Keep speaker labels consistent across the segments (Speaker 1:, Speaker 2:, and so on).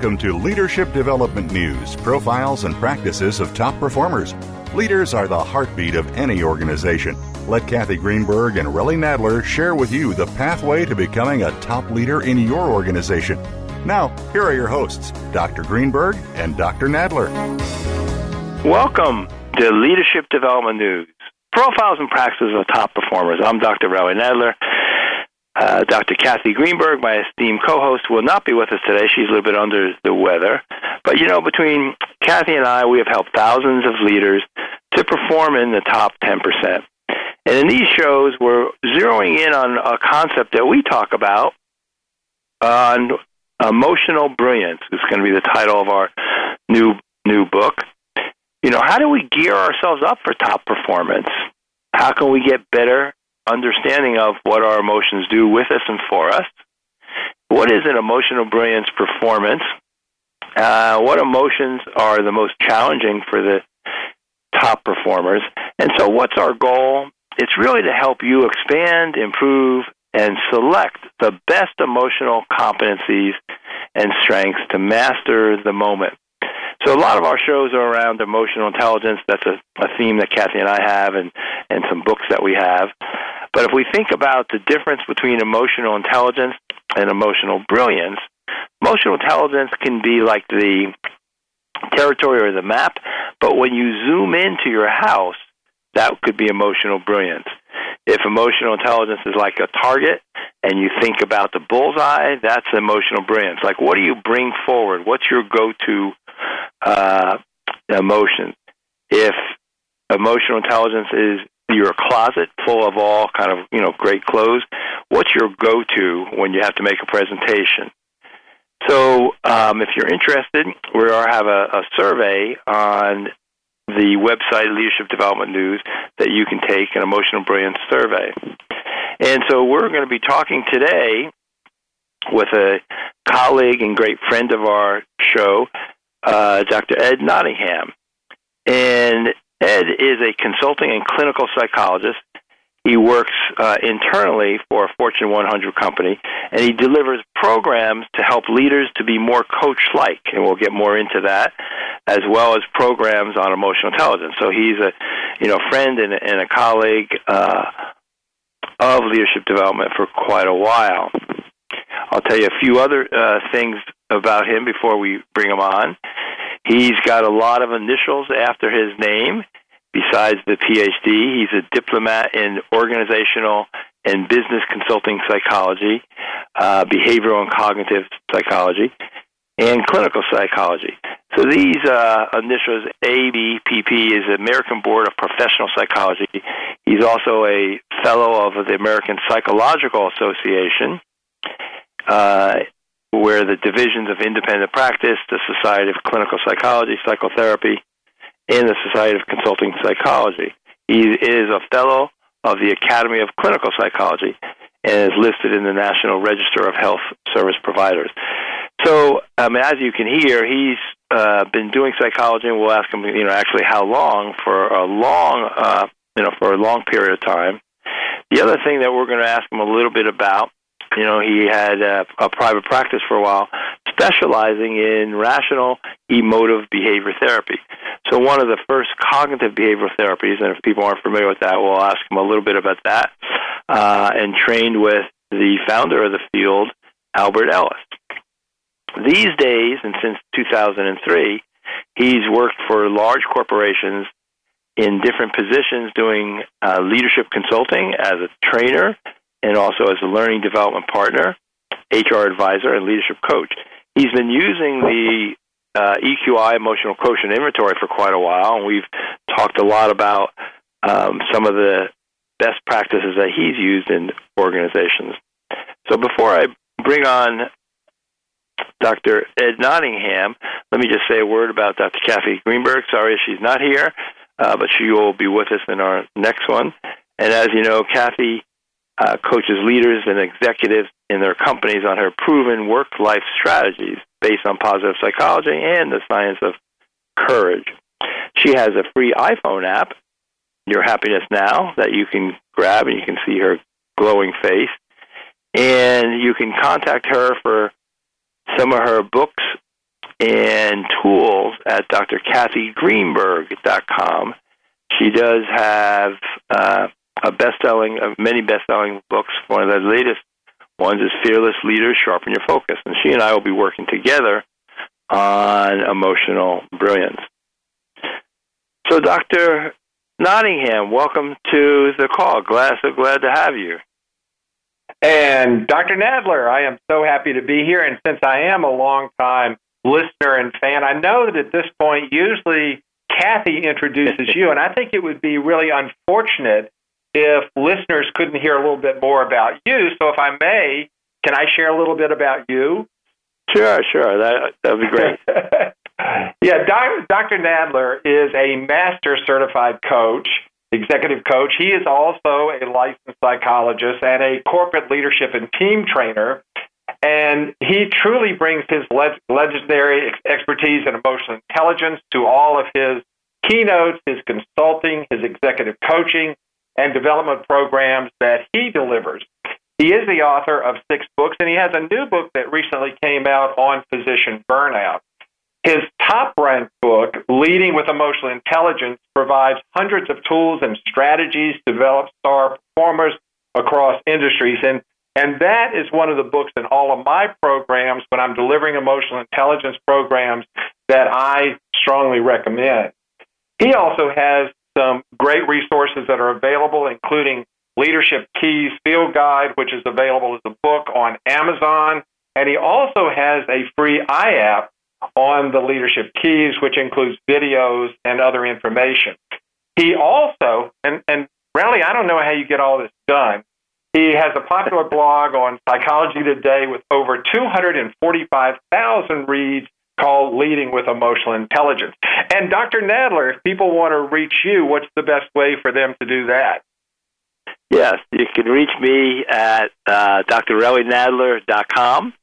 Speaker 1: Welcome to Leadership Development News profiles and practices of top performers. Leaders are the heartbeat of any organization. Let Kathy Greenberg and Relly Nadler share with you the pathway to becoming a top leader in your organization. Now, here are your hosts, Dr. Greenberg and Dr. Nadler.
Speaker 2: Welcome to Leadership Development News profiles and practices of top performers. I'm Dr. Relly Nadler. Uh, Dr. Kathy Greenberg, my esteemed co-host, will not be with us today. She's a little bit under the weather. But you know, between Kathy and I, we have helped thousands of leaders to perform in the top 10%. And in these shows, we're zeroing in on a concept that we talk about on emotional brilliance. It's going to be the title of our new new book. You know, how do we gear ourselves up for top performance? How can we get better understanding of what our emotions do with us and for us. What is an emotional brilliance performance? Uh, what emotions are the most challenging for the top performers? And so, what's our goal? It's really to help you expand, improve, and select the best emotional competencies and strengths to master the moment. So a lot of our shows are around emotional intelligence. That's a, a theme that Kathy and I have, and and some books that we have. But if we think about the difference between emotional intelligence and emotional brilliance, emotional intelligence can be like the territory or the map, but when you zoom into your house, that could be emotional brilliance. If emotional intelligence is like a target and you think about the bullseye, that's emotional brilliance. Like, what do you bring forward? What's your go to uh, emotion? If emotional intelligence is your closet full of all kind of you know great clothes what's your go to when you have to make a presentation so um, if you're interested we are have a, a survey on the website leadership development news that you can take an emotional brilliance survey and so we're going to be talking today with a colleague and great friend of our show uh, dr ed nottingham and Ed is a consulting and clinical psychologist. He works uh, internally for a Fortune 100 company, and he delivers programs to help leaders to be more coach-like, and we'll get more into that, as well as programs on emotional intelligence. So he's a, you know, friend and, and a colleague uh, of leadership development for quite a while. I'll tell you a few other uh, things about him before we bring him on. He's got a lot of initials after his name. Besides the PhD, he's a diplomat in organizational and business consulting psychology, uh, behavioral and cognitive psychology, and clinical psychology. So these uh, initials, ABPP, is American Board of Professional Psychology. He's also a fellow of the American Psychological Association. Uh, where the divisions of independent practice, the Society of Clinical Psychology, Psychotherapy, and the Society of Consulting Psychology. He is a fellow of the Academy of Clinical Psychology and is listed in the National Register of Health Service Providers. So, um, as you can hear, he's uh, been doing psychology, and we'll ask him, you know, actually how long for a long, uh, you know, for a long period of time. The other thing that we're going to ask him a little bit about you know, he had a, a private practice for a while, specializing in rational emotive behavior therapy. So, one of the first cognitive behavioral therapies, and if people aren't familiar with that, we'll ask him a little bit about that, uh, and trained with the founder of the field, Albert Ellis. These days, and since 2003, he's worked for large corporations in different positions doing uh, leadership consulting as a trainer and also as a learning development partner, HR advisor, and leadership coach. He's been using the uh, EQI emotional quotient inventory for quite a while, and we've talked a lot about um, some of the best practices that he's used in organizations. So before I bring on Dr. Ed Nottingham, let me just say a word about Dr. Kathy Greenberg. Sorry she's not here, uh, but she will be with us in our next one. And as you know, Kathy uh, coaches leaders and executives in their companies on her proven work life strategies based on positive psychology and the science of courage. She has a free iPhone app, Your Happiness Now, that you can grab and you can see her glowing face. And you can contact her for some of her books and tools at drkathygreenberg.com. She does have uh, a best-selling, uh, many best-selling books. One of the latest ones is Fearless Leaders Sharpen Your Focus, and she and I will be working together on emotional brilliance. So, Dr. Nottingham, welcome to the call. Glad, so glad to have you.
Speaker 3: And Dr. Nadler, I am so happy to be here. And since I am a long time listener and fan, I know that at this point, usually Kathy introduces you. And I think it would be really unfortunate if listeners couldn't hear a little bit more about you. So if I may, can I share a little bit about you?
Speaker 2: Sure, sure. That that would be great.
Speaker 3: yeah, Dr. Nadler is a master certified coach, executive coach. He is also a licensed psychologist and a corporate leadership and team trainer. And he truly brings his legendary expertise in emotional intelligence to all of his keynotes, his consulting, his executive coaching, and development programs that he delivers. He is the author of six books, and he has a new book that recently came out on physician burnout. His top ranked book, Leading with Emotional Intelligence, provides hundreds of tools and strategies to develop star performers across industries. And, and that is one of the books in all of my programs when I'm delivering emotional intelligence programs that I strongly recommend. He also has some great resources that are available, including Leadership Keys Field Guide, which is available as a book on Amazon. And he also has a free iApp on the Leadership Keys, which includes videos and other information. He also, and, and Relly, I don't know how you get all this done. He has a popular blog on Psychology Today with over 245,000 reads called Leading with Emotional Intelligence. And Dr. Nadler, if people want to reach you, what's the best way for them to do that?
Speaker 2: Yes, you can reach me at uh, drrellynadler.com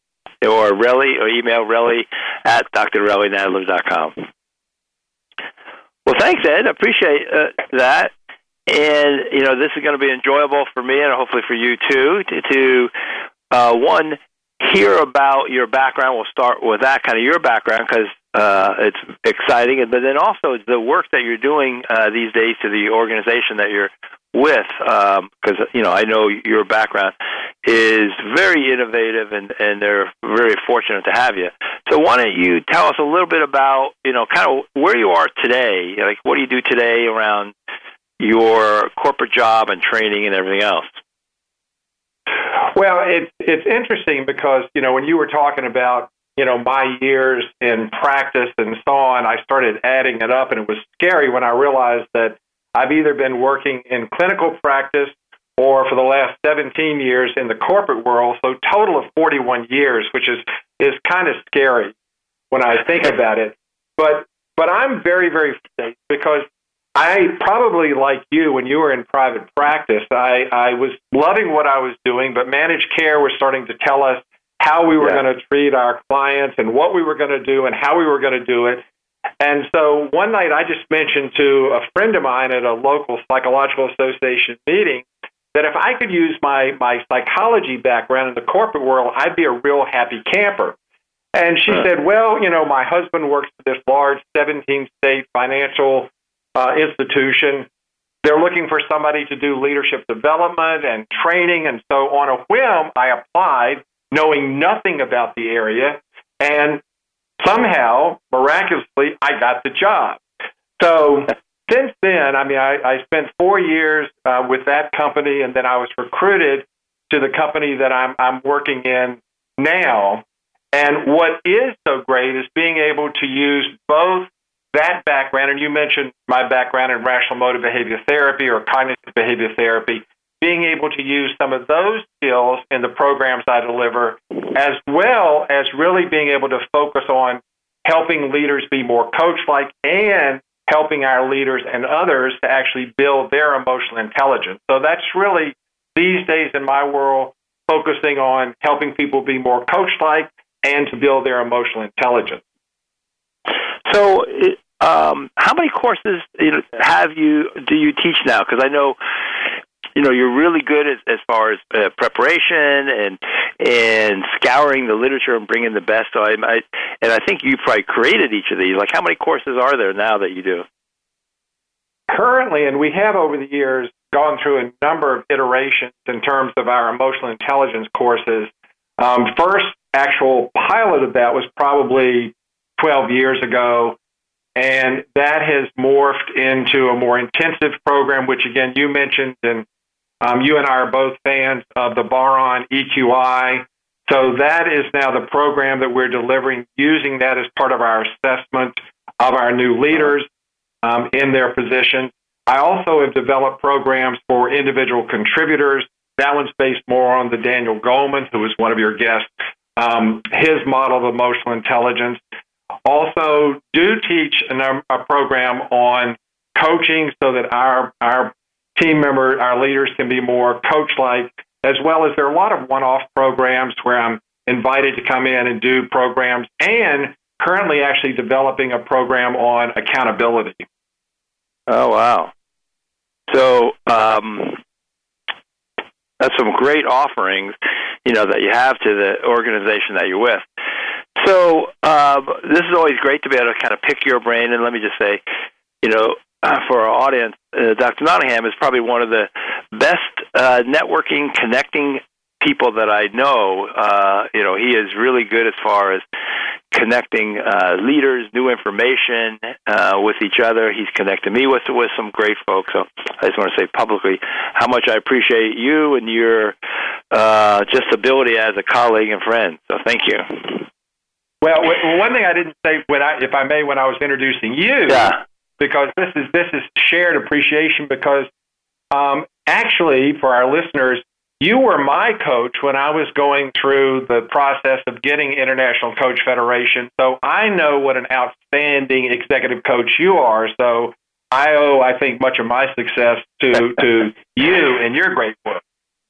Speaker 2: or Relly or email Relly at drrellynadler.com. Well, thanks, Ed. I appreciate uh, that. And, you know, this is going to be enjoyable for me and hopefully for you too to, to uh, one, hear about your background. We'll start with that kind of your background because uh, it's exciting. But then also the work that you're doing uh, these days to the organization that you're with, because um, you know I know your background is very innovative, and and they're very fortunate to have you. So why don't you tell us a little bit about you know kind of where you are today? Like what do you do today around your corporate job and training and everything else?
Speaker 3: Well, it's it's interesting because you know when you were talking about you know my years in practice and so on, I started adding it up, and it was scary when I realized that I've either been working in clinical practice or for the last 17 years in the corporate world, so total of 41 years, which is is kind of scary when I think about it. But but I'm very very because I probably like you when you were in private practice. I I was loving what I was doing, but managed care was starting to tell us how we were yeah. going to treat our clients and what we were going to do and how we were going to do it. And so one night I just mentioned to a friend of mine at a local psychological association meeting that if I could use my, my psychology background in the corporate world, I'd be a real happy camper. And she said, Well, you know, my husband works for this large 17 state financial institution. They're looking for somebody to do leadership development and training. And so on a whim, I applied, knowing nothing about the area. And somehow, miraculously, I got the job. So since then, I mean, I, I spent four years uh, with that company, and then I was recruited to the company that I'm, I'm working in now. And what is so great is being able to use both that background, and you mentioned my background in rational emotive behavior therapy or cognitive behavior therapy, being able to use some of those skills in the programs I deliver, as well as really being able to focus on helping leaders be more coach like and helping our leaders and others to actually build their emotional intelligence. So that's really these days in my world focusing on helping people be more coach like and to build their emotional intelligence.
Speaker 2: So, um, how many courses have you do you teach now? Because I know you know you're really good as, as far as uh, preparation and and scouring the literature and bringing the best. So I, I and I think you probably created each of these. Like how many courses are there now that you do?
Speaker 3: Currently, and we have over the years gone through a number of iterations in terms of our emotional intelligence courses. Um, first actual pilot of that was probably 12 years ago. And that has morphed into a more intensive program, which again, you mentioned, and um, you and I are both fans of the Bar-On EQI. So that is now the program that we're delivering, using that as part of our assessment of our new leaders um, in their positions. I also have developed programs for individual contributors. That one's based more on the Daniel Goleman, who was one of your guests, um, his model of emotional intelligence. Also, do teach a, a program on coaching so that our our team members, our leaders can be more coach like, as well as there are a lot of one off programs where I'm invited to come in and do programs and currently actually developing a program on accountability.
Speaker 2: Oh, wow. So, um, that's some great offerings, you know, that you have to the organization that you're with. So um, this is always great to be able to kind of pick your brain. And let me just say, you know, uh, for our audience, uh, Dr. Nottingham is probably one of the best uh, networking, connecting people that I know. Uh, you know, he is really good as far as connecting uh, leaders, new information uh, with each other. He's connected me with with some great folks. So I just want to say publicly how much I appreciate you and your uh, just ability as a colleague and friend. So thank you.
Speaker 3: Well, one thing I didn't say when I, if I may, when I was introducing you,
Speaker 2: yeah.
Speaker 3: because this is this is shared appreciation. Because um, actually, for our listeners, you were my coach when I was going through the process of getting International Coach Federation. So I know what an outstanding executive coach you are. So I owe, I think, much of my success to to you and your great work.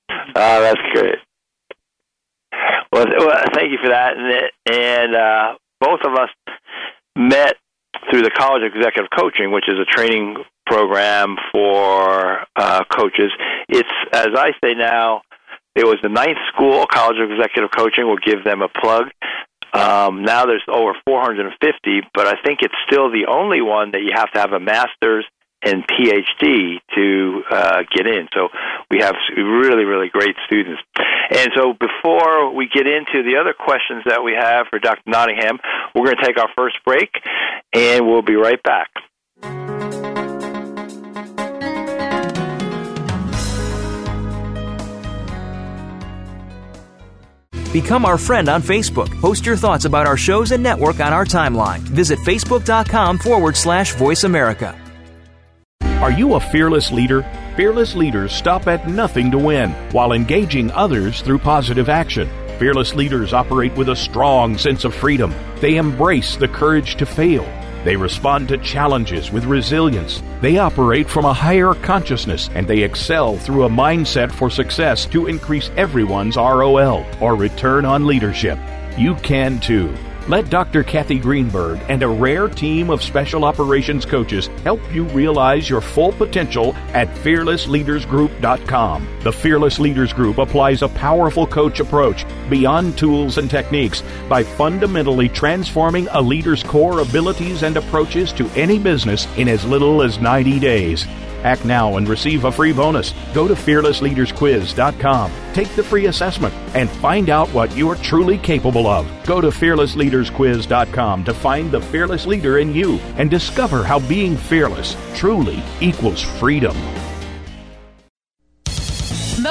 Speaker 2: Oh, that's great. Well, thank you for that. And, and uh, both of us met through the College of Executive Coaching, which is a training program for uh, coaches. It's, as I say now, it was the ninth school, College of Executive Coaching. We'll give them a plug. Um, now there's over 450, but I think it's still the only one that you have to have a master's and PhD to uh, get in. So we have really, really great students. And so before we get into the other questions that we have for Dr. Nottingham, we're going to take our first break, and we'll be right back.
Speaker 4: Become our friend on Facebook. Post your thoughts about our shows and network on our timeline. Visit facebook.com forward slash voice America.
Speaker 5: Are you a fearless leader? Fearless leaders stop at nothing to win while engaging others through positive action. Fearless leaders operate with a strong sense of freedom. They embrace the courage to fail. They respond to challenges with resilience. They operate from a higher consciousness and they excel through a mindset for success to increase everyone's ROL or return on leadership. You can too. Let Dr. Kathy Greenberg and a rare team of special operations coaches help you realize your full potential at fearlessleadersgroup.com. The Fearless Leaders Group applies a powerful coach approach beyond tools and techniques by fundamentally transforming a leader's core abilities and approaches to any business in as little as 90 days. Act now and receive a free bonus. Go to fearlessleadersquiz.com, take the free assessment, and find out what you are truly capable of. Go to fearlessleadersquiz.com to find the fearless leader in you and discover how being fearless truly equals freedom.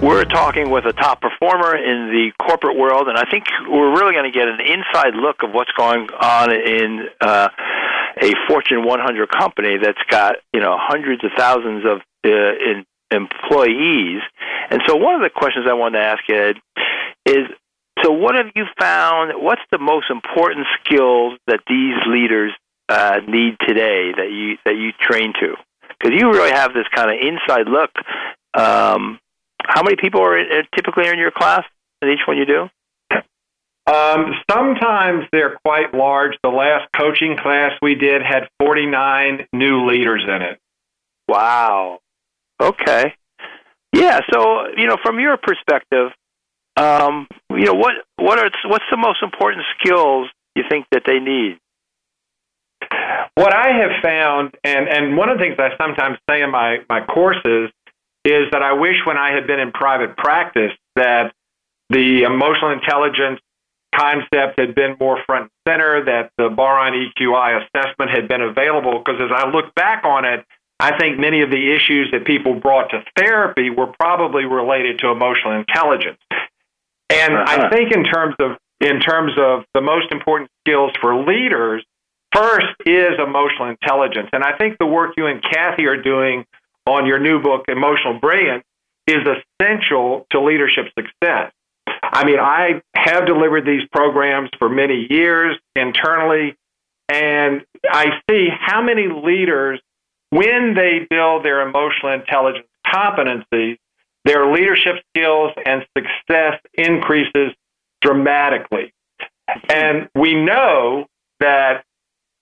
Speaker 2: We're talking with a top performer in the corporate world, and I think we're really going to get an inside look of what's going on in uh, a Fortune 100 company that's got you know hundreds of thousands of uh, in, employees. And so, one of the questions I wanted to ask Ed is: so, what have you found? What's the most important skills that these leaders uh, need today that you that you train to? Because you really have this kind of inside look. Um, how many people are in, typically in your class in each one you do?
Speaker 3: Um, sometimes they're quite large. The last coaching class we did had 49 new leaders in it.
Speaker 2: Wow. Okay. Yeah. So you know, from your perspective, um, you know, what what are what's the most important skills you think that they need?
Speaker 3: What I have found, and and one of the things I sometimes say in my my courses is that I wish when I had been in private practice that the emotional intelligence concept had been more front and center, that the Bar-On EQI assessment had been available. Because as I look back on it, I think many of the issues that people brought to therapy were probably related to emotional intelligence. And uh-huh. I think in terms of in terms of the most important skills for leaders, first is emotional intelligence. And I think the work you and Kathy are doing on your new book, Emotional Brilliance, is essential to leadership success. I mean, I have delivered these programs for many years internally, and I see how many leaders, when they build their emotional intelligence competencies, their leadership skills and success increases dramatically. And we know that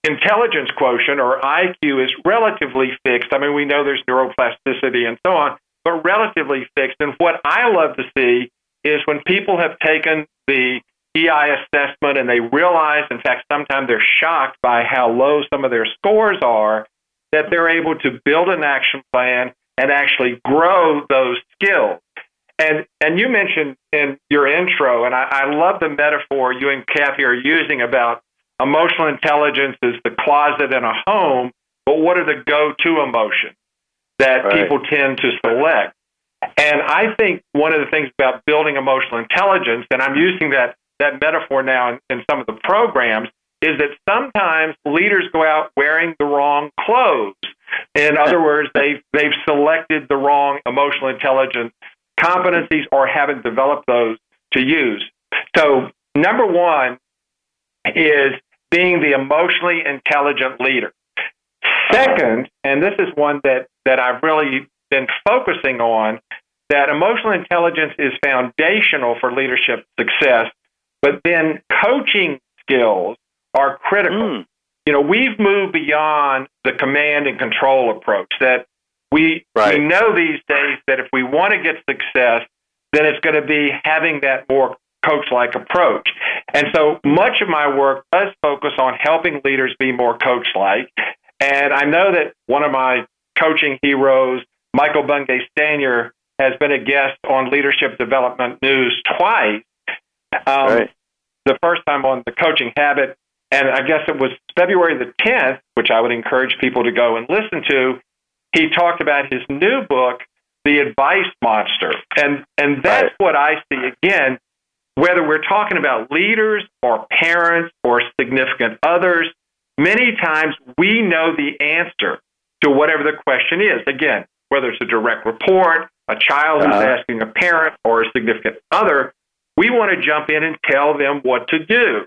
Speaker 3: intelligence quotient or IQ is relatively fixed. I mean, we know there's neuroplasticity and so on, but relatively fixed. And what I love to see is when people have taken the EI assessment and they realize, in fact, sometimes they're shocked by how low some of their scores are, that they're able to build an action plan and actually grow those skills. And and you mentioned in your intro, and I, I love the metaphor you and Kathy are using about emotional intelligence is the closet in a home, but what are the go-to emotions that right. people tend to select? And I think one of the things about building emotional intelligence, and I'm using that, that metaphor now in, in some of the programs, is that sometimes leaders go out wearing the wrong clothes. In other words, they've, they've selected the wrong emotional intelligence competencies or haven't developed those to use. So, number one is being the emotionally intelligent leader. Second, and this is one that, that I've really been focusing on, that emotional intelligence is foundational for leadership success, but then coaching skills are critical. Mm. You know, we've moved beyond the command and control approach that we right. we know these days that if we want to get success, then it's going to be having that more coach like approach. And so much of my work does focus on helping leaders be more coach like. And I know that one of my coaching heroes, Michael Bungay Stanier, has been a guest on Leadership Development News twice. Um, right. The first time on the Coaching Habit, and I guess it was February the 10th, which I would encourage people to go and listen to. he talked about his new book, The Advice Monster. And, and that's right. what I see again, whether we're talking about leaders or parents or significant others, many times we know the answer to whatever the question is. Again, whether it's a direct report, a child who's uh, asking a parent or a significant other, we want to jump in and tell them what to do.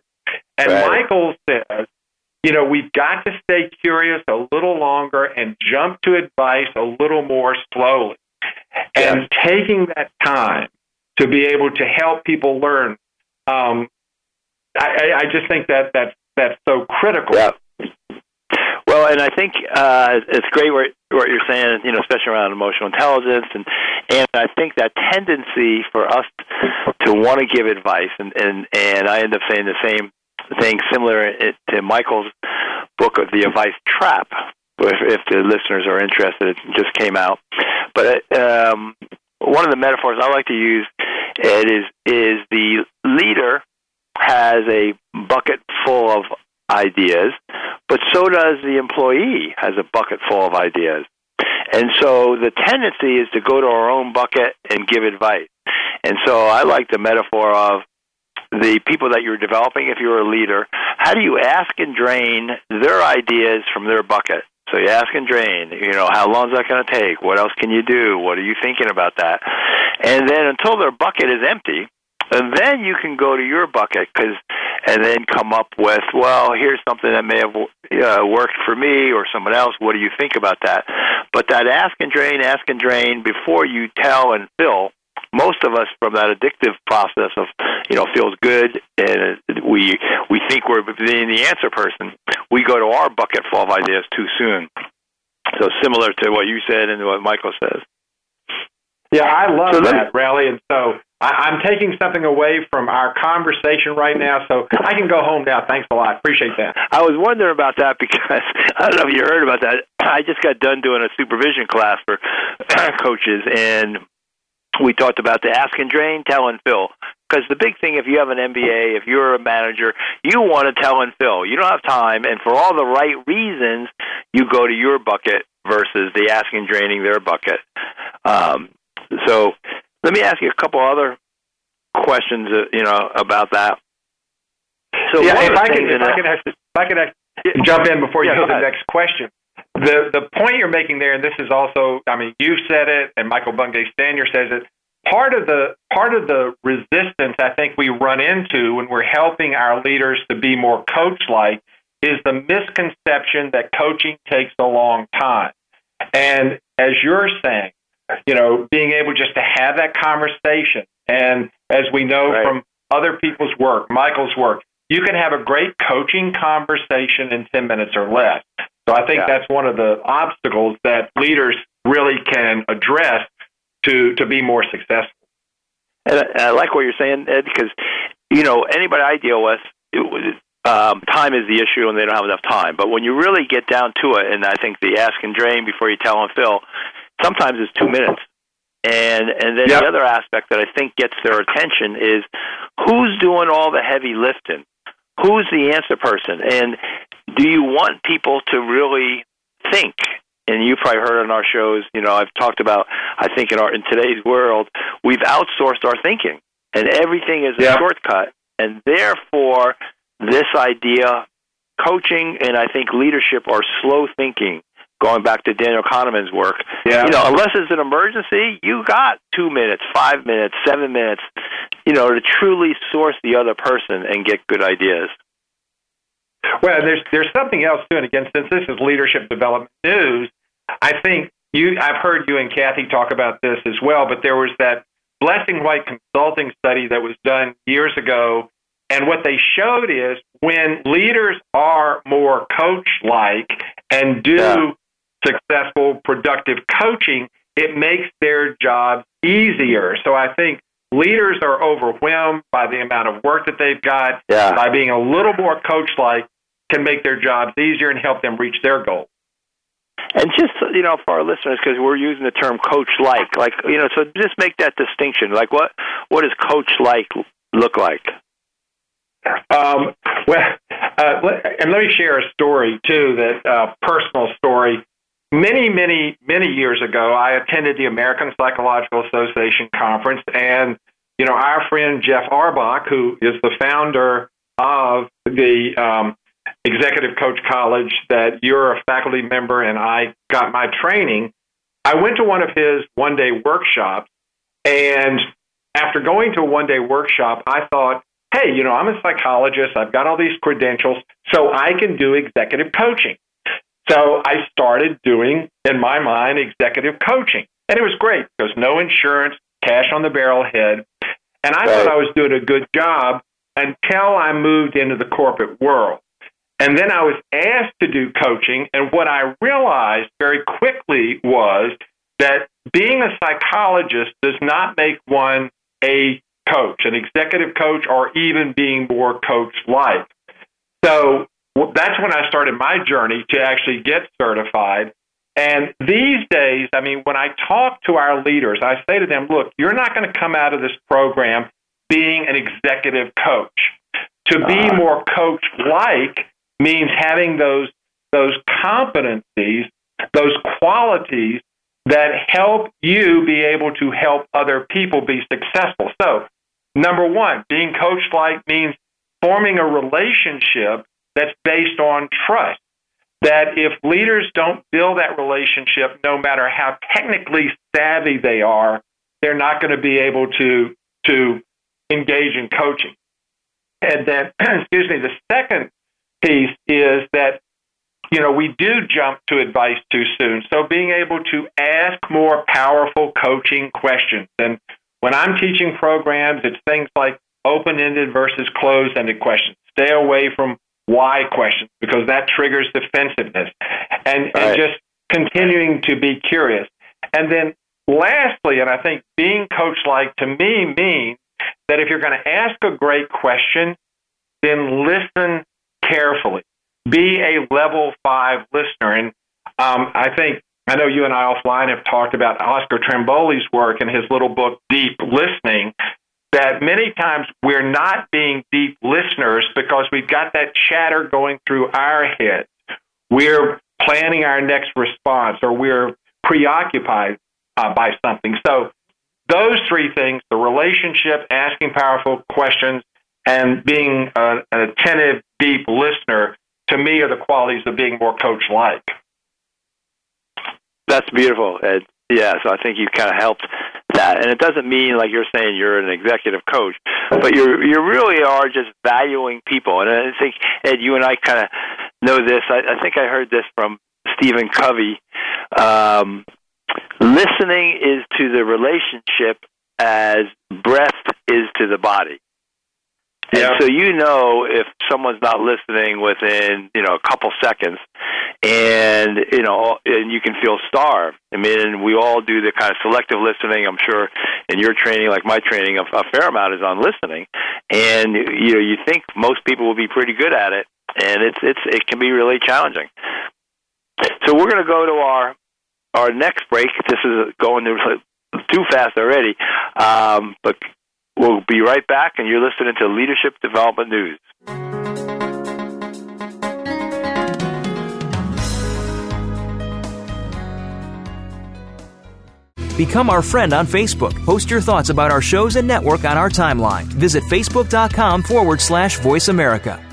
Speaker 3: And right. Michael says, you know, we've got to stay curious a little longer and jump to advice a little more slowly. And taking that time to be able to help people learn, um, I, I just think that that's, that's so critical.
Speaker 2: Yeah. Well, and I think uh, it's great what, what you're saying, you know, especially around emotional intelligence, and and I think that tendency for us to want to give advice, and and and I end up saying the same thing similar to Michael's book of the advice trap. If, if the listeners are interested, it just came out. But um, one of the metaphors I like to use it is is the leader has a bucket full of ideas, but so does the employee has a bucket full of ideas. And so the tendency is to go to our own bucket and give advice. And so I like the metaphor of the people that you're developing, if you're a leader, how do you ask and drain their ideas from their bucket? So you ask and drain, you know, how long is that going to take? What else can you do? What are you thinking about that? And then until their bucket is empty, and then you can go to your bucket because, and then come up with, well, here's something that may have uh, worked for me or someone else. What do you think about that? But that ask and drain, ask and drain before you tell and fill most of us from that addictive process of you know feels good and we we think we're being the answer person we go to our bucket full of ideas too soon. So similar to what you said and what michael says.
Speaker 3: Yeah i love so that Relly. And so I, i'm taking something away from our conversation right now so i can go home now. Thanks a lot. Appreciate that.
Speaker 2: I was wondering about that because i don't know if you heard about that. I just got done doing a supervision class for coaches and we talked about the ask and drain, tell and fill. Because the big thing, if you have an MBA, if you're a manager, you want to tell and fill. You don't have time, and for all the right reasons, you go to your bucket versus the ask and draining their bucket. Um, so, let me ask you a couple other questions, uh, you know, about that.
Speaker 3: So, yeah, if I, can, if, I can, if I can, jump in before you yeah, go to the next question the the point you're making there, and this is also, I mean, you've said it, and Michael Bungay Stanier says it. Part of the part of the resistance I think we run into when we're helping our leaders to be more coach-like is the misconception that coaching takes a long time. And as you're saying, you know, being able just to have that conversation, and as we know right. from other people's work, Michael's work, you can have a great coaching conversation in 10 minutes or less. So I think yeah. that's one of the obstacles that leaders really can address to to be more successful.
Speaker 2: And I like what you're saying, Ed, because you know anybody I deal with, it, um, time is the issue, and they don't have enough time. But when you really get down to it, and I think the ask and drain before you tell and fill, sometimes it's two minutes. And and then yep. the other aspect that I think gets their attention is who's doing all the heavy lifting who's the answer person and do you want people to really think and you've probably heard on our shows you know i've talked about i think in our in today's world we've outsourced our thinking and everything is a yeah. shortcut and therefore this idea coaching and i think leadership are slow thinking going back to Daniel Kahneman's work. Yeah. You know, unless it's an emergency, you got two minutes, five minutes, seven minutes, you know, to truly source the other person and get good ideas.
Speaker 3: Well, there's there's something else too, and again, since this is leadership development news, I think you I've heard you and Kathy talk about this as well, but there was that Blessing White consulting study that was done years ago and what they showed is when leaders are more coach like and do yeah successful, productive coaching, it makes their jobs easier. So I think leaders are overwhelmed by the amount of work that they've got. Yeah. By being a little more coach like, can make their jobs easier and help them reach their goals.
Speaker 2: And just you know, for our listeners, because we're using the term "coach like," like you know, so just make that distinction. Like, what what does coach like look like?
Speaker 3: Um, well, uh, and let me share a story too, that uh, personal story many, many, many years ago, I attended the American Psychological Association conference, and you know, our friend Jeff Auerbach, who is the founder of the um, Executive Coach College, that you're a faculty member, and I got my training. I went to one of his one day workshops, and after going to a one day workshop, I thought, hey, you know, I'm a psychologist, I've got all these credentials, so I can do executive coaching. So I started doing, in my mind, executive coaching. And it was great because no insurance, cash on the barrelhead. And I thought I was doing a good job until I moved into the corporate world. And then I was asked to do coaching. And what I realized very quickly was that being a psychologist does not make one a coach, an executive coach, or even being more coach like. So that's when I started my journey to actually get certified. And these days, I mean, when I talk to our leaders, I say to them, look, you're not going to come out of this program being an executive coach. To be uh-huh. more coach like means having those those competencies, those qualities that help you be able to help other people be successful. So, number one, being coach like means forming a relationship that's based on trust. That if leaders don't build that relationship, no matter how technically savvy they are, they're not going to be able to to engage in coaching. And then, excuse me, the second piece is that you know we do jump to advice too soon. So being able to ask more powerful coaching questions. And when I'm teaching programs, it's things like open-ended versus closed-ended questions. Stay away from why questions because that triggers defensiveness and, right. and just continuing to be curious. And then lastly, and I think being coach like to me means that if you're going to ask a great question, then listen carefully. Be a level five listener. And um, I think, I know you and I offline have talked about Oscar Trimboli's work and his little book, Deep Listening, that many times we're not being deep listeners because we've got that chatter going through our heads. We're planning our next response or we're preoccupied uh, by something. So, those three things the relationship, asking powerful questions, and being a, an attentive, deep listener to me are the qualities of being more coach like.
Speaker 2: That's beautiful, Ed. Yeah, so I think you kind of helped that. And it doesn't mean like you're saying you're an executive coach, but you you really are just valuing people. And I think Ed, you and I kind of know this. I, I think I heard this from Stephen Covey. Um, listening is to the relationship as breath is to the body. Yeah. And so you know if someone's not listening within, you know, a couple seconds and, you know, and you can feel starved. I mean, we all do the kind of selective listening. I'm sure in your training, like my training, a, a fair amount is on listening. And, you know, you think most people will be pretty good at it. And it's, it's, it can be really challenging. So we're going to go to our, our next break. This is going too fast already. Um, but We'll be right back, and you're listening to Leadership Development News.
Speaker 4: Become our friend on Facebook. Post your thoughts about our shows and network on our timeline. Visit facebook.com forward slash voice America.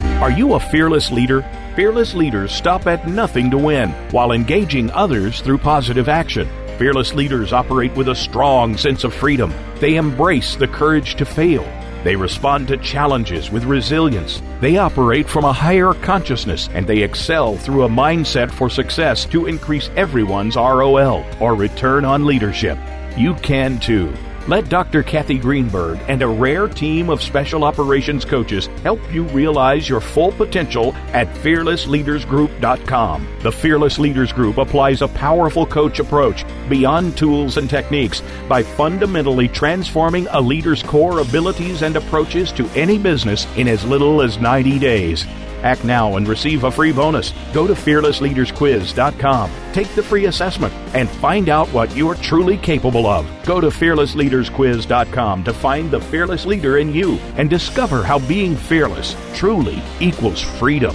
Speaker 5: Are you a fearless leader? Fearless leaders stop at nothing to win while engaging others through positive action. Fearless leaders operate with a strong sense of freedom. They embrace the courage to fail. They respond to challenges with resilience. They operate from a higher consciousness and they excel through a mindset for success to increase everyone's ROL or return on leadership. You can too. Let Dr. Kathy Greenberg and a rare team of special operations coaches help you realize your full potential at fearlessleadersgroup.com. The Fearless Leaders Group applies a powerful coach approach beyond tools and techniques by fundamentally transforming a leader's core abilities and approaches to any business in as little as 90 days. Act now and receive a free bonus. Go to fearlessleadersquiz.com, take the free assessment, and find out what you are truly capable of. Go to fearlessleadersquiz.com to find the fearless leader in you and discover how being fearless truly equals freedom.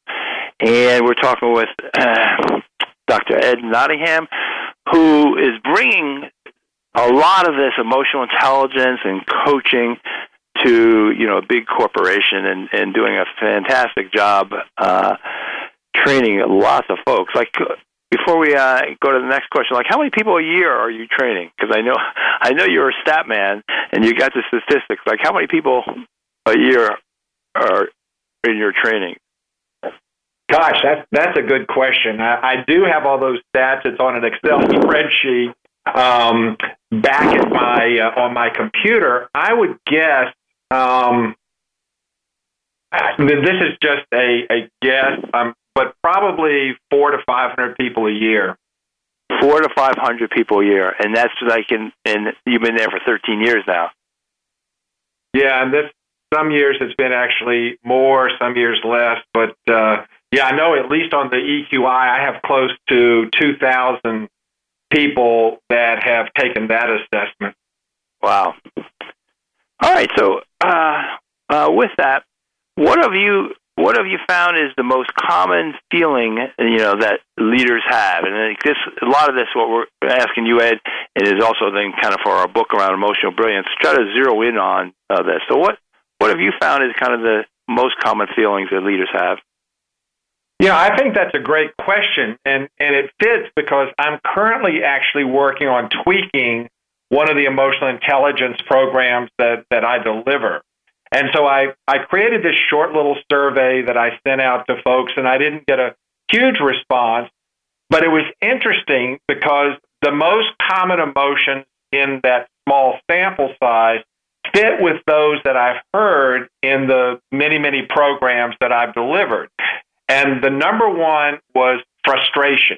Speaker 2: And we're talking with uh, Dr. Ed Nottingham, who is bringing a lot of this emotional intelligence and coaching to you know a big corporation and, and doing a fantastic job uh, training lots of folks. Like before we uh, go to the next question, like how many people a year are you training? Because I know I know you're a stat man and you got the statistics. Like how many people a year are in your training?
Speaker 3: Gosh, that's that's a good question. I, I do have all those stats. It's on an Excel spreadsheet um, back at my uh, on my computer. I would guess. Um, this is just a, a guess, um, but probably four to five hundred people a year.
Speaker 2: Four to five hundred people a year, and that's like in. And you've been there for thirteen years now.
Speaker 3: Yeah, and this some years it's been actually more, some years less, but uh, yeah, I know at least on the EQI, I have close to 2,000 people that have taken that assessment.
Speaker 2: Wow. All right, so uh, uh, with that, what have you what have you found is the most common feeling you know that leaders have? And this a lot of this what we're asking you, Ed, is also then kind of for our book around emotional brilliance. Try to zero in on uh, this. So what what have you found is kind of the most common feelings that leaders have?
Speaker 3: Yeah, I think that's a great question, and and it fits because I'm currently actually working on tweaking one of the emotional intelligence programs that that I deliver. And so I I created this short little survey that I sent out to folks, and I didn't get a huge response, but it was interesting because the most common emotions in that small sample size fit with those that I've heard in the many, many programs that I've delivered. And the number one was frustration,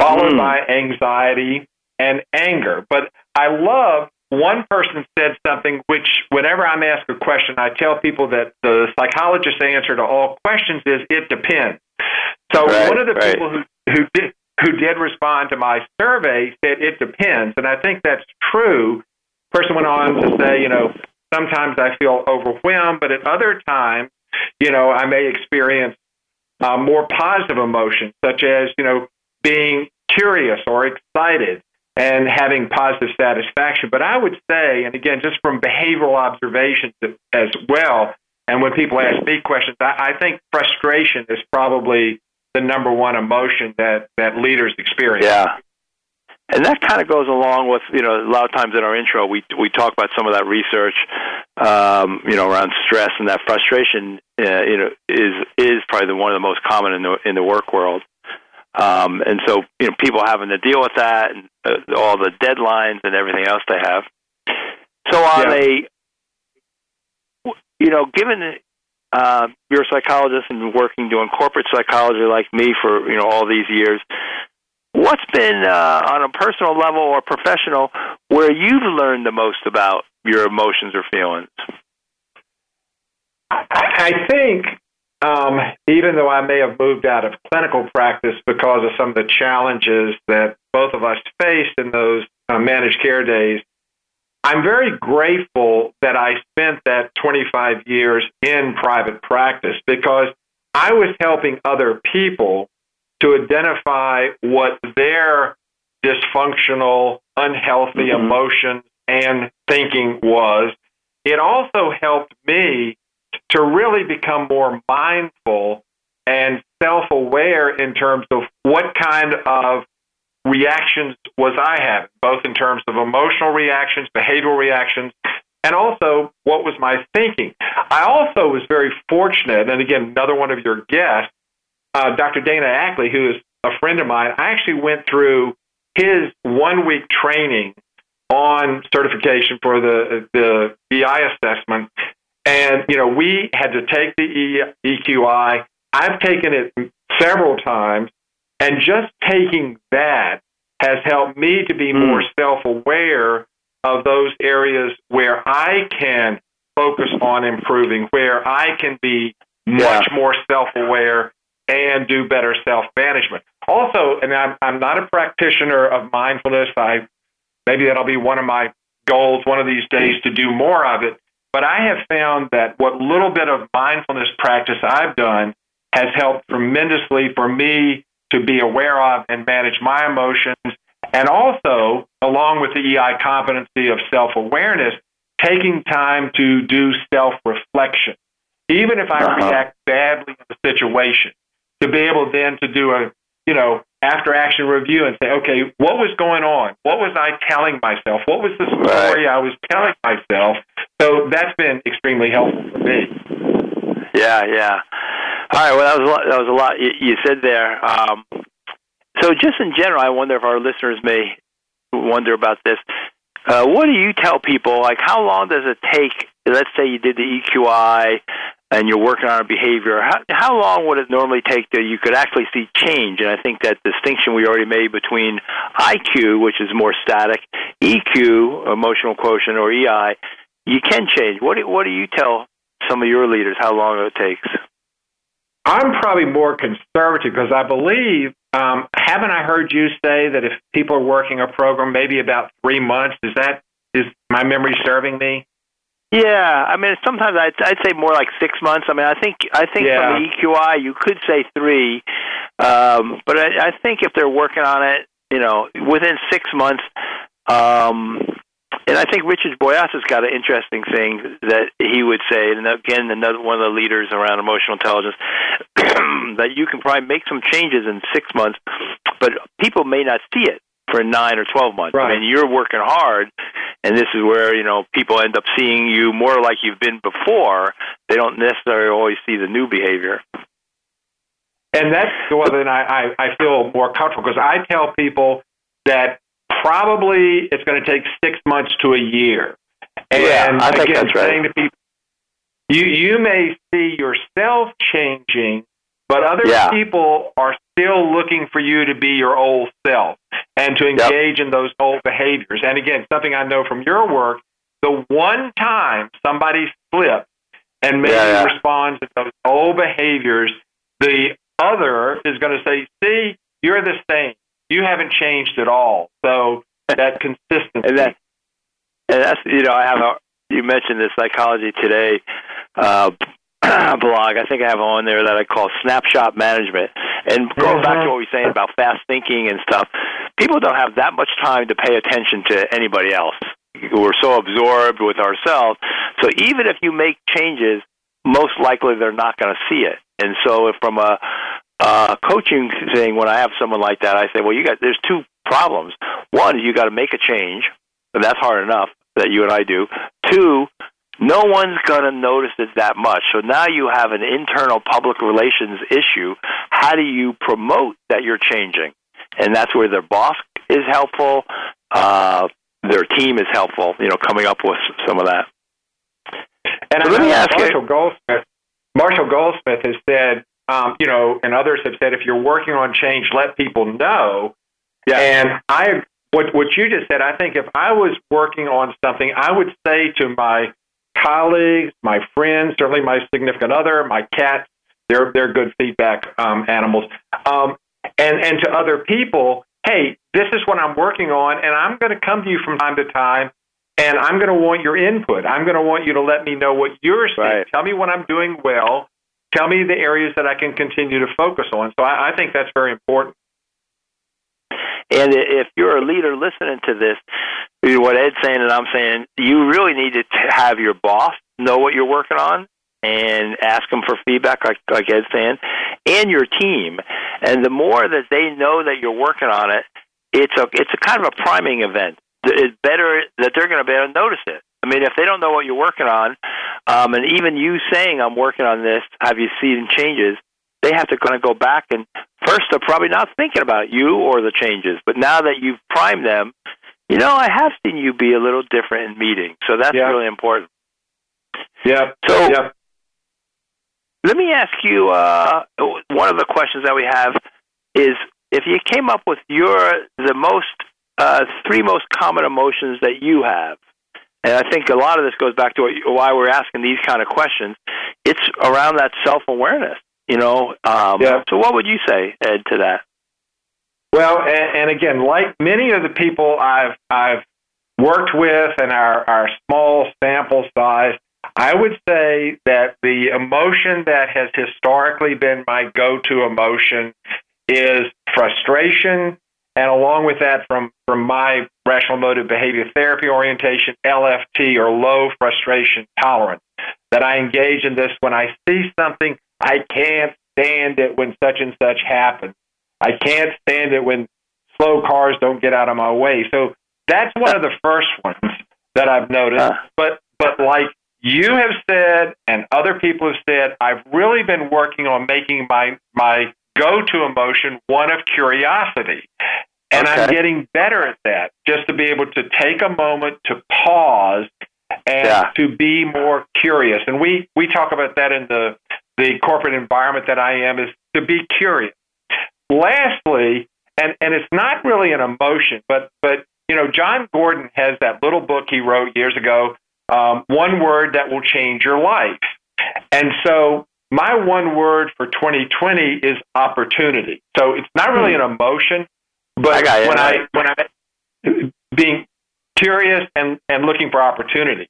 Speaker 3: followed mm. by anxiety and anger. But I love one person said something which, whenever I'm asked a question, I tell people that the psychologist's answer to all questions is it depends. So right, one of the right. people who, who did who did respond to my survey said it depends, and I think that's true. Person went on to say, you know, sometimes I feel overwhelmed, but at other times, you know, I may experience uh, more positive emotions, such as you know being curious or excited and having positive satisfaction. But I would say, and again, just from behavioral observations as well, and when people ask me questions, I, I think frustration is probably the number one emotion that that leaders experience.
Speaker 2: Yeah. and that kind of goes along with you know a lot of times in our intro we we talk about some of that research um, you know around stress and that frustration uh, you know is is probably the, one of the most common in the in the work world um, and so you know people having to deal with that and uh, all the deadlines and everything else they have so on yeah. a you know given uh, you're a psychologist and working doing corporate psychology like me for you know all these years What's been uh, on a personal level or professional where you've learned the most about your emotions or feelings?
Speaker 3: I think um, even though I may have moved out of clinical practice because of some of the challenges that both of us faced in those uh, managed care days, I'm very grateful that I spent that 25 years in private practice because I was helping other people to identify what their dysfunctional, unhealthy mm-hmm. emotions and thinking was. It also helped me to really become more mindful and self aware in terms of what kind of reactions was I having, both in terms of emotional reactions, behavioral reactions, and also what was my thinking. I also was very fortunate, and again, another one of your guests uh, Dr. Dana Ackley, who is a friend of mine, I actually went through his one week training on certification for the the EI assessment, and you know we had to take the e, EQI. I've taken it several times, and just taking that has helped me to be mm. more self aware of those areas where I can focus on improving, where I can be much yeah. more self aware and do better self management. Also, and I'm, I'm not a practitioner of mindfulness. I maybe that'll be one of my goals one of these days to do more of it. But I have found that what little bit of mindfulness practice I've done has helped tremendously for me to be aware of and manage my emotions. And also, along with the EI competency of self awareness, taking time to do self reflection. Even if I uh-huh. react badly in the situation, to be able then to do a, you know, after action review and say, okay, what was going on? What was I telling myself? What was the story right. I was telling myself? So that's been extremely helpful for me.
Speaker 2: Yeah, yeah. All right. Well, that was a lot, that was a lot you, you said there. Um, so, just in general, I wonder if our listeners may wonder about this. Uh, what do you tell people? Like, how long does it take? Let's say you did the EQI and you're working on a behavior, how, how long would it normally take that you could actually see change? And I think that distinction we already made between IQ, which is more static, EQ, emotional quotient, or EI, you can change. What do, what do you tell some of your leaders how long it takes?
Speaker 3: I'm probably more conservative because I believe, um, haven't I heard you say that if people are working a program, maybe about three months? Is that is my memory serving me?
Speaker 2: Yeah, I mean, sometimes I'd, I'd say more like six months. I mean, I think I think yeah. from the EQI you could say three, um, but I, I think if they're working on it, you know, within six months. Um, and I think Richard Boyatzis has got an interesting thing that he would say, and again, another one of the leaders around emotional intelligence, that you can probably make some changes in six months, but people may not see it for nine or twelve months. Right. I mean, you're working hard, and this is where you know people end up seeing you more like you've been before. They don't necessarily always see the new behavior.
Speaker 3: And that's the one that I, I, I feel more comfortable because I tell people that probably it's going to take six months to a year.
Speaker 2: And yeah, I think
Speaker 3: again,
Speaker 2: that's right. saying to people,
Speaker 3: you you may see yourself changing, but other
Speaker 2: yeah.
Speaker 3: people are still looking for you to be your old self and to engage yep. in those old behaviors. And again, something I know from your work, the one time somebody slips and maybe yeah, yeah. responds to those old behaviors, the other is going to say, see, you're the same. You haven't changed at all. So that consistency.
Speaker 2: and, that, and that's, you know, I have a, you mentioned the psychology today uh, blog. I think I have on there that I call snapshot management. And going back to what we were saying about fast thinking and stuff, people don't have that much time to pay attention to anybody else. We're so absorbed with ourselves. So even if you make changes, most likely they're not going to see it. And so, if from a uh, coaching thing, when I have someone like that, I say, well, you got there's two problems. One, you got to make a change, and that's hard enough that you and I do. Two, no one's going to notice it that much. So now you have an internal public relations issue. How do you promote that you're changing? And that's where their boss is helpful. Uh, their team is helpful. You know, coming up with some of that.
Speaker 3: And so let me ask Marshall you. Goldsmith. Marshall Goldsmith has said, um, you know, and others have said, if you're working on change, let people know. Yeah. And I, what what you just said, I think if I was working on something, I would say to my colleagues, my friends, certainly my significant other, my cats. They're they're good feedback um, animals, um, and and to other people, hey, this is what I'm working on, and I'm going to come to you from time to time and I'm going to want your input. I'm going to want you to let me know what you're seeing. Right. Tell me what I'm doing well. Tell me the areas that I can continue to focus on. So I, I think that's very important.
Speaker 2: And if you're a leader listening to this, what Ed's saying and I'm saying, you really need to have your boss know what you're working on and ask them for feedback, like like Ed's saying, and your team. And the more that they know that you're working on it, it's a it's a kind of a priming event it's better that they're going to be able to notice it. I mean, if they don't know what you're working on, um, and even you saying I'm working on this, have you seen changes? They have to kind of go back and first they're probably not thinking about you or the changes, but now that you've primed them, you know, I have seen you be a little different in meetings, so that's yeah. really important.
Speaker 3: Yeah.
Speaker 2: So,
Speaker 3: yeah.
Speaker 2: let me ask you. Uh, one of the questions that we have is if you came up with your the most uh, three most common emotions that you have. And I think a lot of this goes back to why we're asking these kind of questions. It's around that self awareness, you know. Um, yeah. So, what would you say, Ed, to that?
Speaker 3: Well, and, and again, like many of the people I've I've worked with and our our small sample size, I would say that the emotion that has historically been my go-to emotion is frustration and along with that, from, from my rational emotive behavior therapy orientation, LFT or low frustration tolerance, that I engage in this when I see something, I can't stand it when such and such happens. I can't stand it when slow cars don't get out of my way. So that's one of the first ones that I've noticed. But but like you have said and other people have said, I've really been working on making my my go to emotion one of curiosity. And okay. I'm getting better at that, just to be able to take a moment to pause and yeah. to be more curious. And we, we talk about that in the, the corporate environment that I am, is to be curious. Lastly, and, and it's not really an emotion, but, but you know, Jon Gordon has that little book he wrote years ago, um, One Word That Will Change Your Life. And so my one word for 2020 is opportunity. So it's not really an emotion, but I when I when I being curious and and looking for opportunity.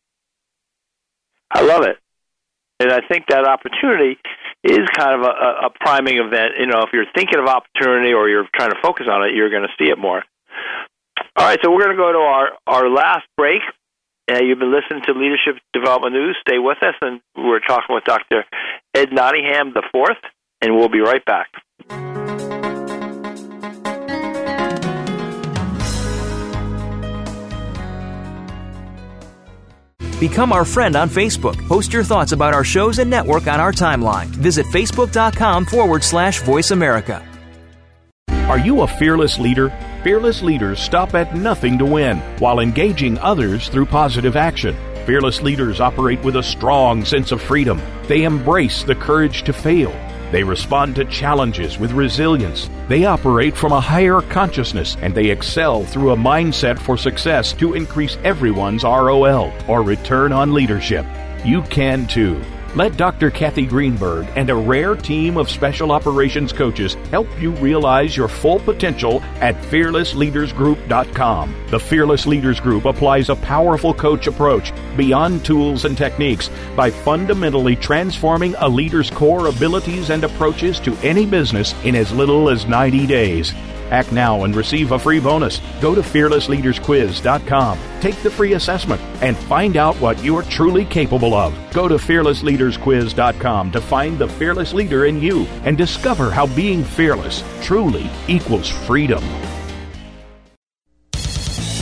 Speaker 2: I love it, and I think that opportunity is kind of a, a priming event. You know, if you're thinking of opportunity or you're trying to focus on it, you're going to see it more. All right, so we're going to go to our our last break. Uh, you've been listening to Leadership Development News. Stay with us, and we're talking with Dr. Ed Nottingham the fourth, and we'll be right back.
Speaker 4: Become our friend on Facebook. Post your thoughts about our shows and network on our timeline. Visit facebook.com forward slash voice America.
Speaker 5: Are you a fearless leader? Fearless leaders stop at nothing to win while engaging others through positive action. Fearless leaders operate with a strong sense of freedom. They embrace the courage to fail they respond to challenges with resilience. They operate from a higher consciousness and they excel through a mindset for success to increase everyone's ROL or return on leadership. You can too. Let Dr. Kathy Greenberg and a rare team of special operations coaches help you realize your full potential at fearlessleadersgroup.com. The Fearless Leaders Group applies a powerful coach approach beyond tools and techniques by fundamentally transforming a leader's core abilities and approaches to any business in as little as 90 days. Act now and receive a free bonus. Go to fearlessleadersquiz.com. Take the free assessment and find out what you are truly capable of. Go to fearlessleadersquiz.com to find the fearless leader in you and discover how being fearless truly equals freedom.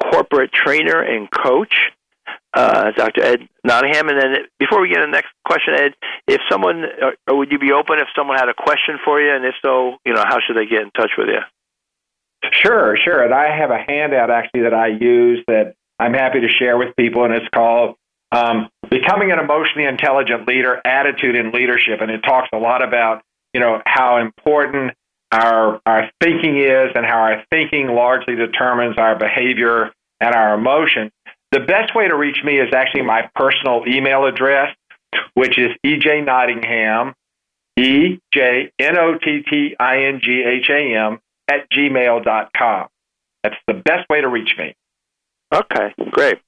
Speaker 2: corporate trainer and coach, uh, Dr. Ed Nottingham. And then before we get to the next question, Ed, if someone, or, would you be open if someone had a question for you? And if so, you know, how should they get in touch with you?
Speaker 3: Sure, sure. And I have a handout actually that I use that I'm happy to share with people, and it's called um, Becoming an Emotionally Intelligent Leader Attitude in Leadership. And it talks a lot about, you know, how important our our thinking is and how our thinking largely determines our behavior and our emotion. The best way to reach me is actually my personal email address, which is EJ Nottingham, E J N O T T I N G H A M at gmail.com. That's the best way to reach me.
Speaker 2: Okay, great.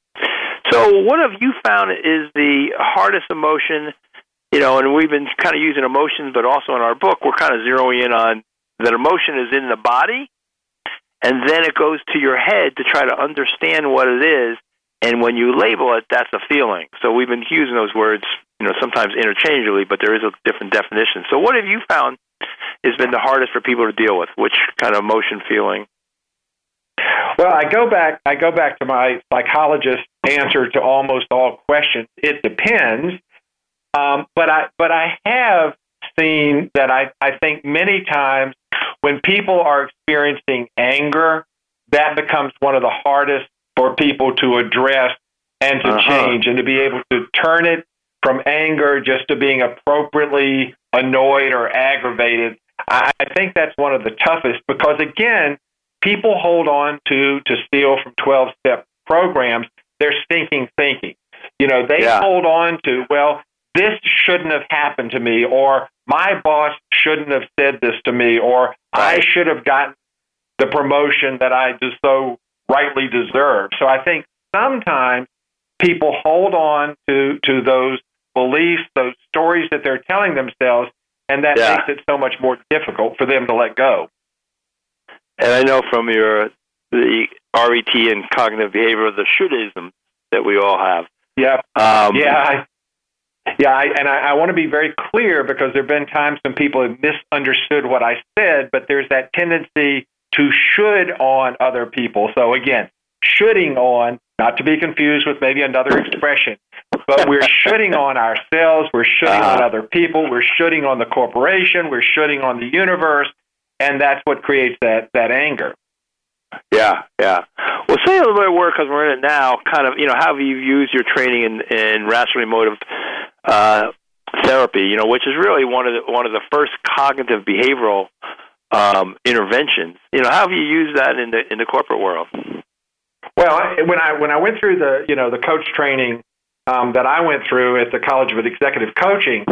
Speaker 2: So, what have you found is the hardest emotion? You know, and we've been kind of using emotions, but also in our book, we're kind of zeroing in on that emotion is in the body, and then it goes to your head to try to understand what it is. And when you label it, that's a feeling. So we've been using those words, you know, sometimes interchangeably, but there is a different definition. So what have you found has been the hardest for people to deal with? Which kind of emotion, feeling?
Speaker 3: Well, I go back. I go back to my psychologist answer to almost all questions. It depends, um, but I but I have seen that I I think many times when people are experiencing anger, that becomes one of the hardest for people to address and to uh-huh. change and to be able to turn it from anger just to being appropriately annoyed or aggravated. I, I think that's one of the toughest because again, people hold on to to steal from 12 step programs their stinking thinking. You know, they yeah. hold on to, well, this shouldn't have happened to me, or my boss shouldn't have said this to me, or I should have gotten the promotion that I just so rightly deserve. So I think sometimes people hold on to to those beliefs, those stories that they're telling themselves, and that yeah. makes it so much more difficult for them to let go.
Speaker 2: And I know from your the RET and cognitive behavior, the shouldism that we all have.
Speaker 3: Yeah, um, yeah, yeah, I, and I, I want to be very clear because there have been times when people have misunderstood what I said, but there's that tendency to should on other people. So again, shoulding on, not to be confused with maybe another expression, but we're shoulding on ourselves, we're shoulding uh-huh. on other people, we're shoulding on the corporation, we're shoulding on the universe, and that's what creates that that anger.
Speaker 2: Yeah, yeah. Well, say a little bit more because we're in it now. Kind of, you know, how have you used your training in, in rational emotive uh, therapy? You know, which is really one of the one of the first cognitive behavioral um, interventions. You know, how have you used that in the in the corporate world?
Speaker 3: Well, when I when I went through the you know the coach training um, that I went through at the College of Executive Coaching,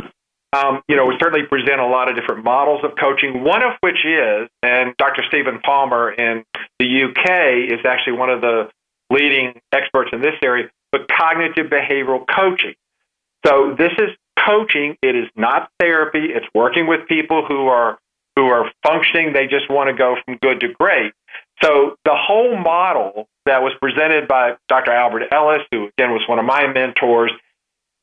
Speaker 3: um, you know, we certainly present a lot of different models of coaching. One of which is, and Dr. Stephen Palmer in the UK is actually one of the leading experts in this area, but cognitive behavioral coaching. So this is coaching. It is not therapy. It's working with people who are who are functioning. They just want to go from good to great. So the whole model that was presented by Dr. Albert Ellis, who again was one of my mentors,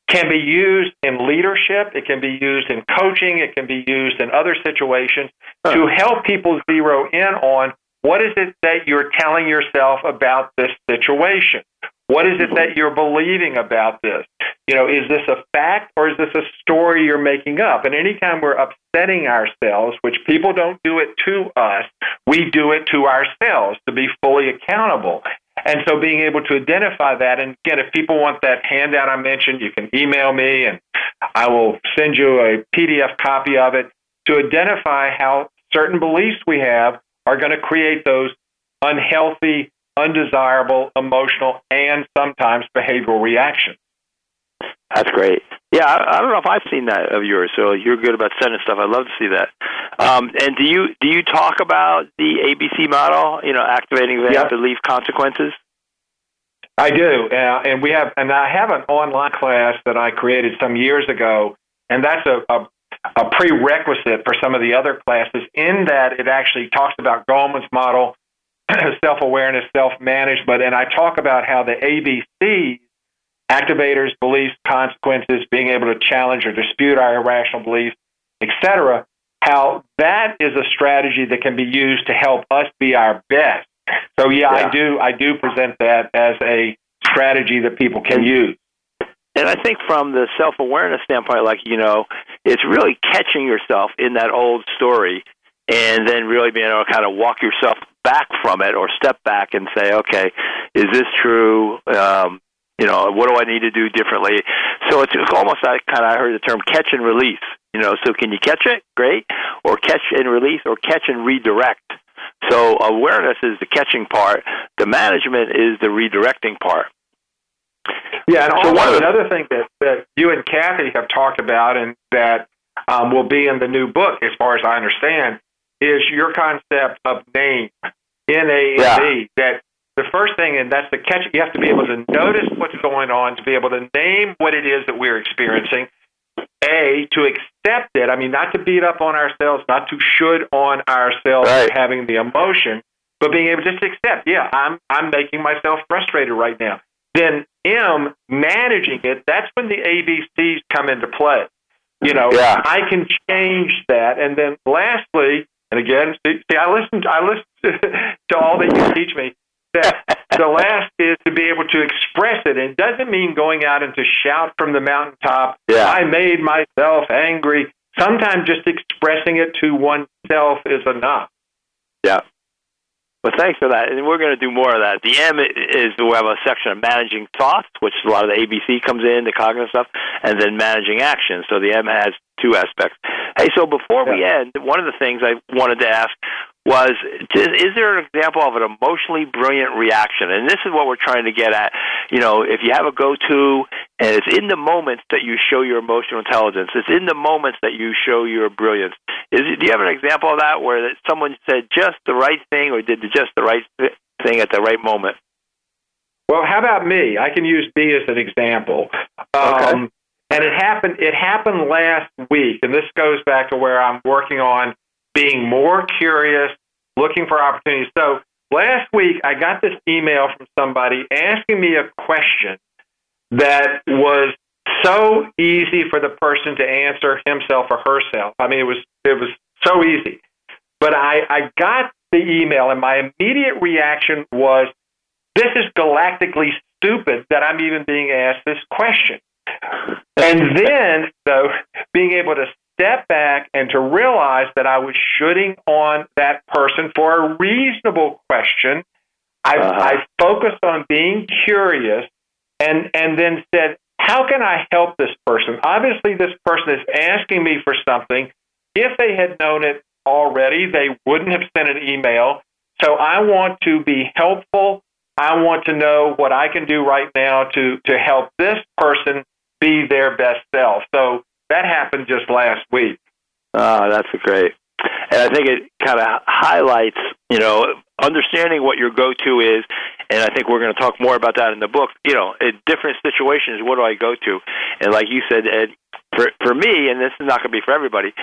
Speaker 3: can be used in leadership. It can be used in coaching. It can be used in other situations huh. to help people zero in on what is it that you're telling yourself about this situation? What is it that you're believing about this? You know, is this a fact or is this a story you're making up? And anytime we're upsetting ourselves, which people don't do it to us, we do it to ourselves to be fully accountable. And so being able to identify that, and again, if people want that handout I mentioned, you can email me and I will send you a PDF copy of it to identify how certain beliefs we have are going to create those unhealthy undesirable emotional and sometimes behavioral reactions.
Speaker 2: That's great. Yeah, I, I don't know if I've seen that of yours. So you're good about sending stuff. I'd love to see that. Um, and do you do you talk about the ABC model? You know, activating the yep. belief consequences.
Speaker 3: I do, uh, and we have, and I have an online class that I created some years ago, and that's a, a a prerequisite for some of the other classes. In that, it actually talks about Goleman's model self awareness, self management, and I talk about how the ABCs activators, beliefs, consequences, being able to challenge or dispute our irrational beliefs, etc. How that is a strategy that can be used to help us be our best. So yeah, yeah. I do I do present that as a strategy that people can use.
Speaker 2: And I think from the self awareness standpoint, like, you know, it's really catching yourself in that old story and then really being able to kind of walk yourself back from it or step back and say, okay, is this true? Um, you know, what do I need to do differently? So it's, it's almost like kind of I heard the term catch and release. You know, so can you catch it? Great. Or catch and release, or catch and redirect. So awareness is the catching part. The management is the redirecting part.
Speaker 3: Yeah, and so also another thing that, that you and Kathy have talked about, and that um, will be in the new book, as far as I understand, is your concept of name. N A M E. That the first thing, and that's the catch. You have to be able to notice what's going on, to be able to name what it is that we're experiencing. A to accept it. I mean, not to beat up on ourselves, not to should on ourselves right. having the emotion, but being able just to accept. Yeah, I'm I'm making myself frustrated right now. Then M managing it. That's when the ABCs come into play. You know, yeah. I can change that. And then lastly, and again, see, see I listen. I listen to all that you teach me. That the last is to be able to express it. And it doesn't mean going out and to shout from the mountaintop. Yeah. I made myself angry. Sometimes just expressing it to oneself is enough.
Speaker 2: Yeah. Well, thanks for that. And we're going to do more of that. The M is we have a section of managing thoughts, which a lot of the ABC comes in, the cognitive stuff, and then managing action. So the M has two aspects. Hey, so before yeah. we end, one of the things I wanted to ask was is there an example of an emotionally brilliant reaction? And this is what we're trying to get at. You know, if you have a go to and it's in the moments that you show your emotional intelligence, it's in the moments that you show your brilliance. Is do you have an example of that where someone said just the right thing or did just the right thing at the right moment?
Speaker 3: Well, how about me? I can use me as an example. Okay. Um, and it happened. It happened last week, and this goes back to where I'm working on being more curious, looking for opportunities. So last week, I got this email from somebody asking me a question that was so easy for the person to answer himself or herself. I mean, it was it was so easy. But I, I got the email, and my immediate reaction was, "This is galactically stupid that I'm even being asked this question." And then, though, being able to step back and to realize that I was shooting on that person for a reasonable question. I, uh-huh. I focused on being curious and, and then said, how can I help this person? Obviously, this person is asking me for something. If they had known it already, they wouldn't have sent an email. So I want to be helpful I want to know what I can do right now to to help this person be their best self. So that happened just last week.
Speaker 2: Oh, that's great. And I think it kind of highlights, you know, understanding what your go-to is, and I think we're going to talk more about that in the book. You know, in different situations, what do I go to? And like you said, Ed, for for me, and this is not going to be for everybody,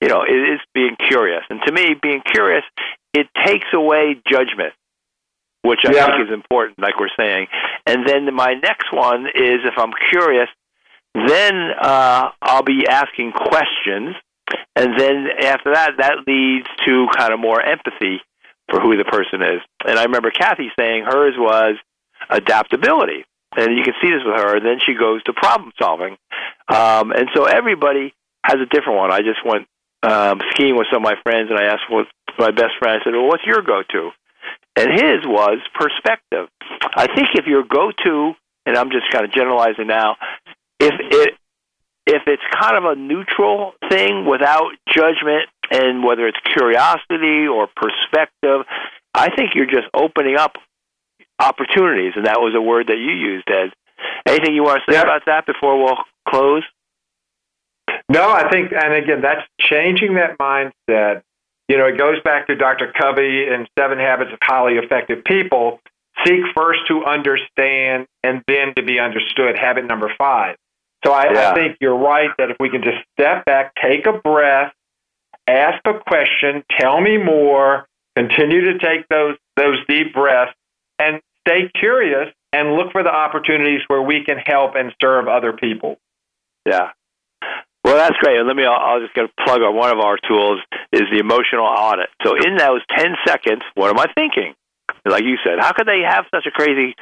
Speaker 2: you know, it is being curious. And to me, being curious, it takes away judgment which I yeah. think is important, like we're saying. And then my next one is if I'm curious, then uh, I'll be asking questions, and then after that, that leads to kind of more empathy for who the person is. And I remember Kathy saying hers was adaptability, and you can see this with her. And then she goes to problem solving, um, and so everybody has a different one. I just went um, skiing with some of my friends, and I asked what my best friend. I said, "Well, what's your go-to?" And his was perspective. I think if your go-to, and I'm just kind of generalizing now, if it if it's kind of a neutral thing without judgment and whether it's curiosity or perspective, I think you're just opening up opportunities, and that was a word that you used, Ed. Anything you want to say yeah. about that before we'll close?
Speaker 3: No, I think, and again, that's changing that mindset you know, it goes back to Dr. Covey and Seven Habits of Highly Effective People. Seek first to understand and then to be understood. Habit number five. So I, yeah. I think you're right that if we can just step back, take a breath, ask a question, tell me more, continue to take those those deep breaths, and stay curious and look for the opportunities where we can help and serve other people.
Speaker 2: Yeah, well, that's great. And let me, I'll, I'll just get a plug on one of our tools is the emotional audit. So in those 10 seconds, what am I thinking? Like you said, how could they have such a crazy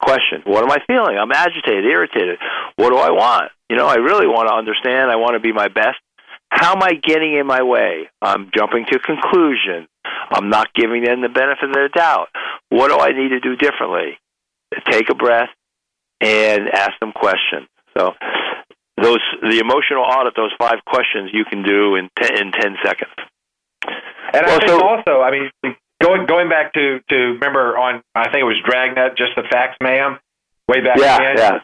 Speaker 2: question? What am I feeling? I'm agitated, irritated. What do I want? You know, I really want to understand. I want to be my best. How am I getting in my way? I'm jumping to conclusions. I'm not giving them the benefit of the doubt. What do I need to do differently? Take a breath and ask them questions. So those the emotional audit, those five questions you can do in ten, in ten seconds.
Speaker 3: And well, I think so, also, I mean, going going back to to remember on I think it was Dragnet, just the facts, ma'am, way back
Speaker 2: yeah,
Speaker 3: then.
Speaker 2: Yeah.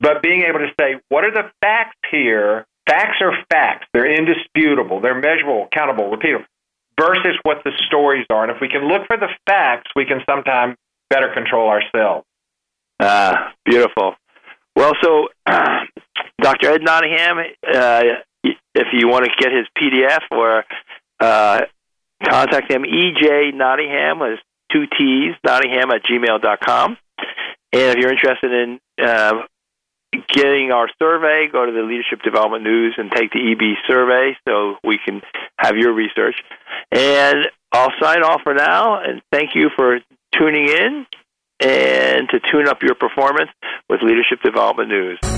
Speaker 3: But being able to say, what are the facts here? Facts are facts. They're indisputable. They're measurable, countable, repeatable. Versus what the stories are, and if we can look for the facts, we can sometimes better control ourselves.
Speaker 2: Ah, beautiful. Well, so Dr. Ed Nottingham, uh, if you want to get his PDF or uh, contact him, EJ Nottingham is two T's, Nottingham at gmail.com. And if you're interested in uh, getting our survey, go to the Leadership Development News and take the EB survey so we can have your research. And I'll sign off for now and thank you for tuning in and to tune up your performance with Leadership Development News.